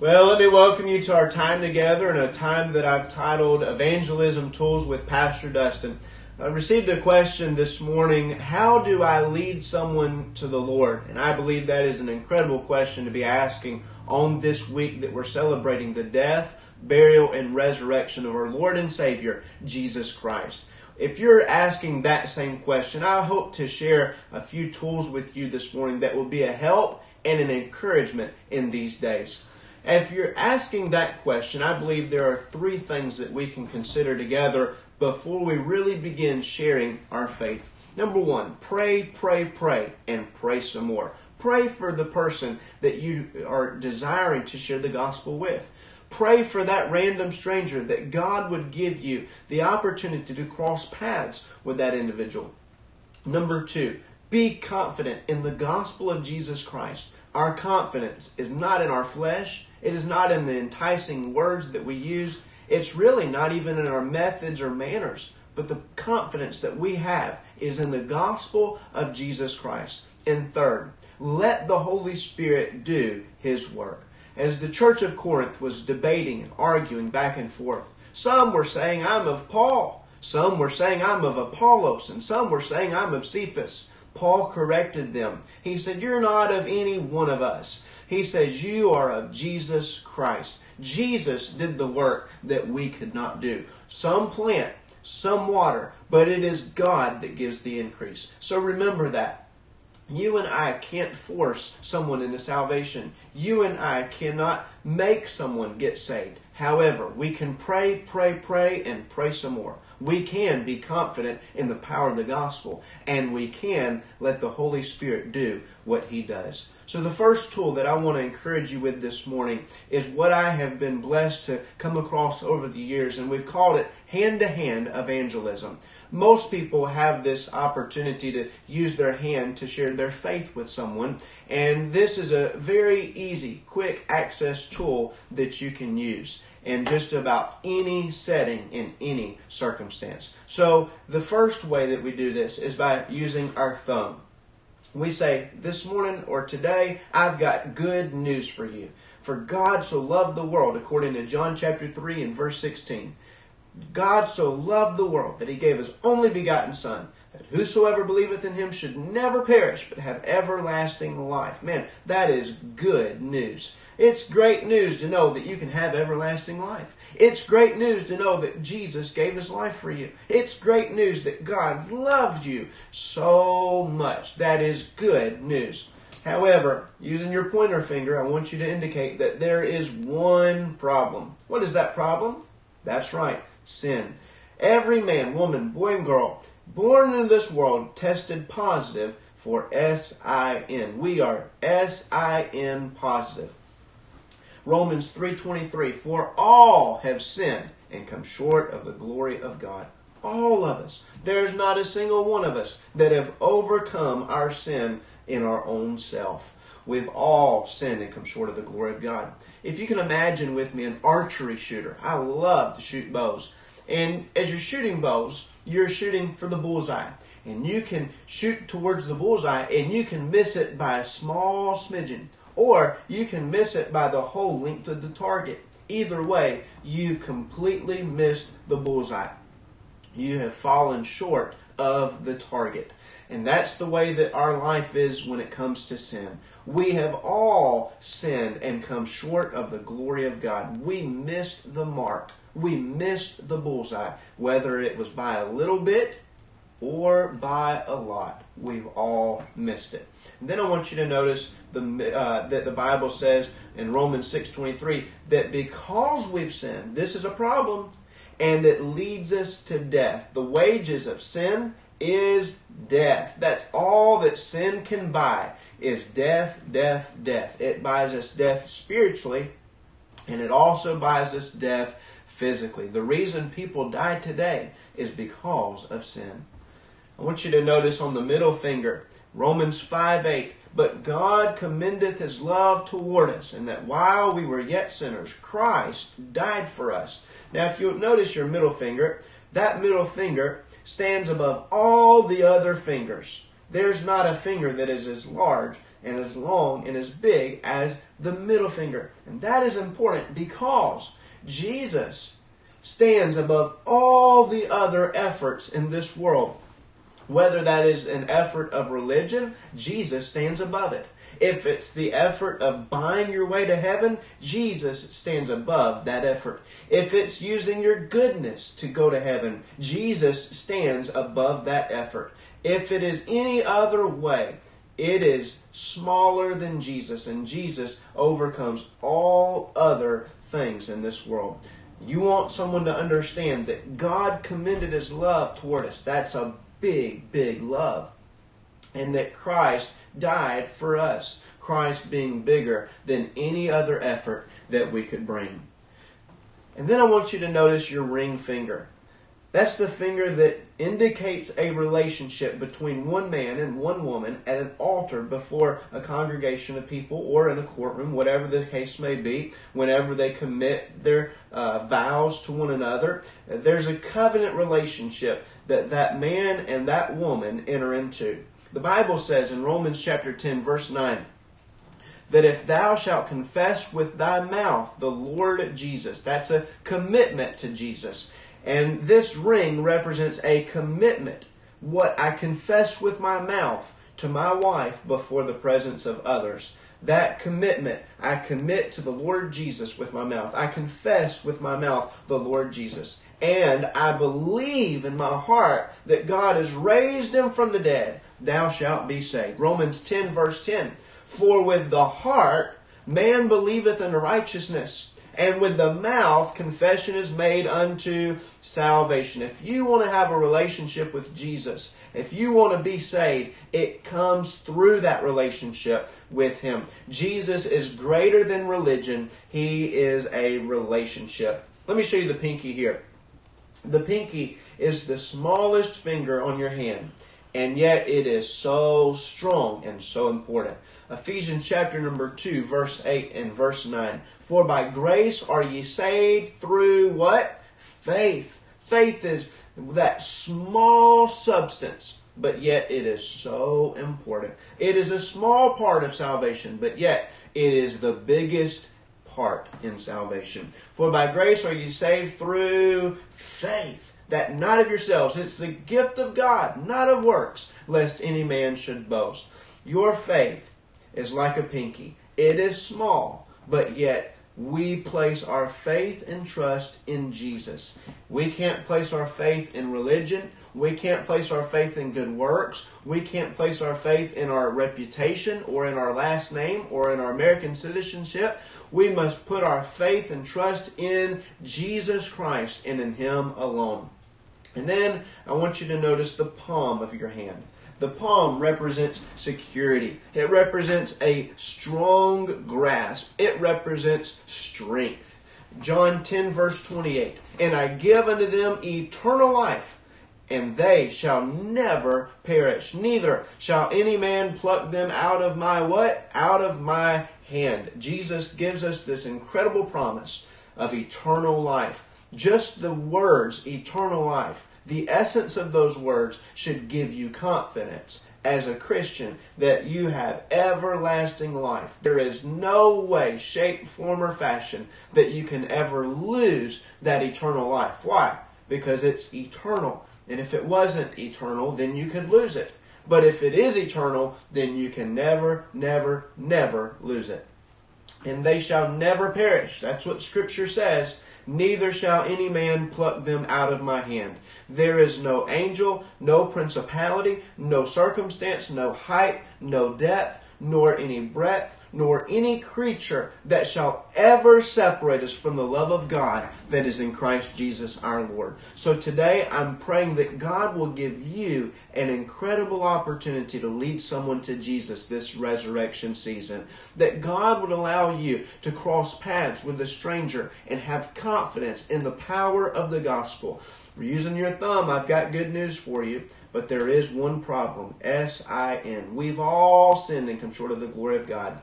Well, let me welcome you to our time together in a time that I've titled Evangelism Tools with Pastor Dustin. I received a question this morning How do I lead someone to the Lord? And I believe that is an incredible question to be asking on this week that we're celebrating the death, burial, and resurrection of our Lord and Savior, Jesus Christ. If you're asking that same question, I hope to share a few tools with you this morning that will be a help and an encouragement in these days. If you're asking that question, I believe there are three things that we can consider together before we really begin sharing our faith. Number one, pray, pray, pray, and pray some more. Pray for the person that you are desiring to share the gospel with. Pray for that random stranger that God would give you the opportunity to cross paths with that individual. Number two, be confident in the gospel of Jesus Christ. Our confidence is not in our flesh, it is not in the enticing words that we use, it's really not even in our methods or manners, but the confidence that we have is in the gospel of Jesus Christ. And third, let the Holy Spirit do His work. As the church of Corinth was debating and arguing back and forth, some were saying, I'm of Paul. Some were saying, I'm of Apollos. And some were saying, I'm of Cephas. Paul corrected them. He said, You're not of any one of us. He says, You are of Jesus Christ. Jesus did the work that we could not do. Some plant, some water, but it is God that gives the increase. So remember that. You and I can't force someone into salvation. You and I cannot make someone get saved. However, we can pray, pray, pray, and pray some more. We can be confident in the power of the gospel, and we can let the Holy Spirit do what He does. So, the first tool that I want to encourage you with this morning is what I have been blessed to come across over the years, and we've called it hand to hand evangelism. Most people have this opportunity to use their hand to share their faith with someone, and this is a very easy, quick access tool that you can use in just about any setting in any circumstance. So, the first way that we do this is by using our thumb. We say, This morning or today, I've got good news for you. For God so loved the world, according to John chapter 3 and verse 16. God so loved the world that he gave his only begotten Son, that whosoever believeth in him should never perish, but have everlasting life. Man, that is good news. It's great news to know that you can have everlasting life. It's great news to know that Jesus gave his life for you. It's great news that God loved you so much. That is good news. However, using your pointer finger, I want you to indicate that there is one problem. What is that problem? That's right sin. Every man, woman, boy, and girl born into this world tested positive for SIN. We are SIN positive. Romans 3:23 For all have sinned and come short of the glory of God. All of us. There's not a single one of us that have overcome our sin in our own self. We've all sinned and come short of the glory of God. If you can imagine with me an archery shooter, I love to shoot bows. And as you're shooting bows, you're shooting for the bullseye. And you can shoot towards the bullseye and you can miss it by a small smidgen. Or you can miss it by the whole length of the target. Either way, you've completely missed the bullseye. You have fallen short of the target. And that's the way that our life is when it comes to sin. We have all sinned and come short of the glory of God. We missed the mark. We missed the bullseye, whether it was by a little bit or by a lot. We've all missed it. And then I want you to notice the, uh, that the Bible says in Romans 6:23 that because we've sinned, this is a problem, and it leads us to death. The wages of sin is death. That's all that sin can buy is death, death, death. It buys us death spiritually, and it also buys us death physically. The reason people die today is because of sin. I want you to notice on the middle finger, Romans 5 8. But God commendeth his love toward us, and that while we were yet sinners, Christ died for us. Now, if you notice your middle finger, that middle finger stands above all the other fingers. There's not a finger that is as large and as long and as big as the middle finger. And that is important because Jesus stands above all the other efforts in this world. Whether that is an effort of religion, Jesus stands above it. If it's the effort of buying your way to heaven, Jesus stands above that effort. If it's using your goodness to go to heaven, Jesus stands above that effort. If it is any other way, it is smaller than Jesus, and Jesus overcomes all other things in this world. You want someone to understand that God commended his love toward us. That's a big, big love. And that Christ died for us. Christ being bigger than any other effort that we could bring. And then I want you to notice your ring finger. That's the finger that indicates a relationship between one man and one woman at an altar before a congregation of people or in a courtroom, whatever the case may be, whenever they commit their uh, vows to one another. There's a covenant relationship that that man and that woman enter into. The Bible says in Romans chapter 10, verse 9, that if thou shalt confess with thy mouth the Lord Jesus, that's a commitment to Jesus and this ring represents a commitment, what I confess with my mouth to my wife before the presence of others. That commitment, I commit to the Lord Jesus with my mouth. I confess with my mouth the Lord Jesus. And I believe in my heart that God has raised him from the dead. Thou shalt be saved. Romans 10, verse 10. For with the heart man believeth unto righteousness and with the mouth confession is made unto salvation. If you want to have a relationship with Jesus, if you want to be saved, it comes through that relationship with Him. Jesus is greater than religion, He is a relationship. Let me show you the pinky here. The pinky is the smallest finger on your hand, and yet it is so strong and so important. Ephesians chapter number 2, verse 8 and verse 9. For by grace are ye saved through what? Faith. Faith is that small substance, but yet it is so important. It is a small part of salvation, but yet it is the biggest part in salvation. For by grace are ye saved through faith, that not of yourselves. It's the gift of God, not of works, lest any man should boast. Your faith is like a pinky. It is small, but yet we place our faith and trust in Jesus. We can't place our faith in religion. We can't place our faith in good works. We can't place our faith in our reputation or in our last name or in our American citizenship. We must put our faith and trust in Jesus Christ and in Him alone. And then I want you to notice the palm of your hand. The palm represents security. It represents a strong grasp. It represents strength. John 10, verse 28. And I give unto them eternal life, and they shall never perish. Neither shall any man pluck them out of my what? Out of my hand. Jesus gives us this incredible promise of eternal life. Just the words eternal life the essence of those words should give you confidence as a Christian that you have everlasting life. There is no way, shape, form, or fashion that you can ever lose that eternal life. Why? Because it's eternal. And if it wasn't eternal, then you could lose it. But if it is eternal, then you can never, never, never lose it. And they shall never perish. That's what Scripture says neither shall any man pluck them out of my hand. There is no angel, no principality, no circumstance, no height, no depth, nor any breadth, nor any creature that shall ever separate us from the love of God that is in Christ Jesus our Lord. So today I'm praying that God will give you an incredible opportunity to lead someone to Jesus this resurrection season. That God would allow you to cross paths with a stranger and have confidence in the power of the gospel. For using your thumb, I've got good news for you. But there is one problem S I N. We've all sinned and come short of the glory of God.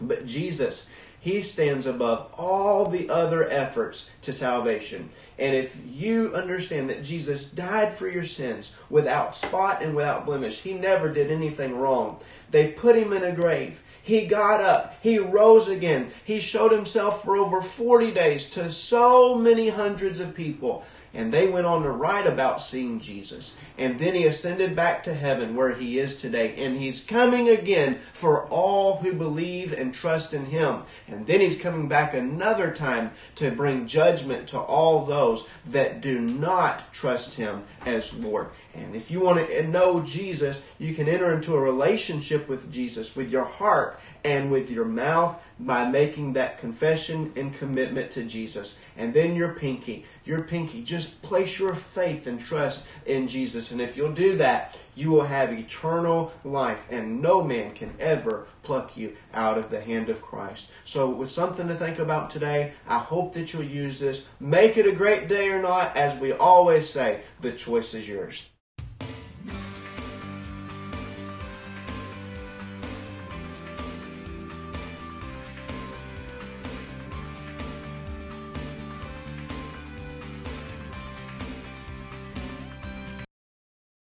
But Jesus, He stands above all the other efforts to salvation. And if you understand that Jesus died for your sins without spot and without blemish, He never did anything wrong, They put him in a grave. He got up. He rose again. He showed himself for over 40 days to so many hundreds of people. And they went on to write about seeing Jesus. And then he ascended back to heaven where he is today. And he's coming again for all who believe and trust in him. And then he's coming back another time to bring judgment to all those that do not trust him as Lord. And if you want to know Jesus, you can enter into a relationship with Jesus with your heart and with your mouth by making that confession and commitment to Jesus. And then your pinky, your pinky, just place your faith and trust in Jesus. And if you'll do that, you will have eternal life, and no man can ever pluck you out of the hand of Christ. So, with something to think about today, I hope that you'll use this. Make it a great day or not, as we always say, the choice is yours.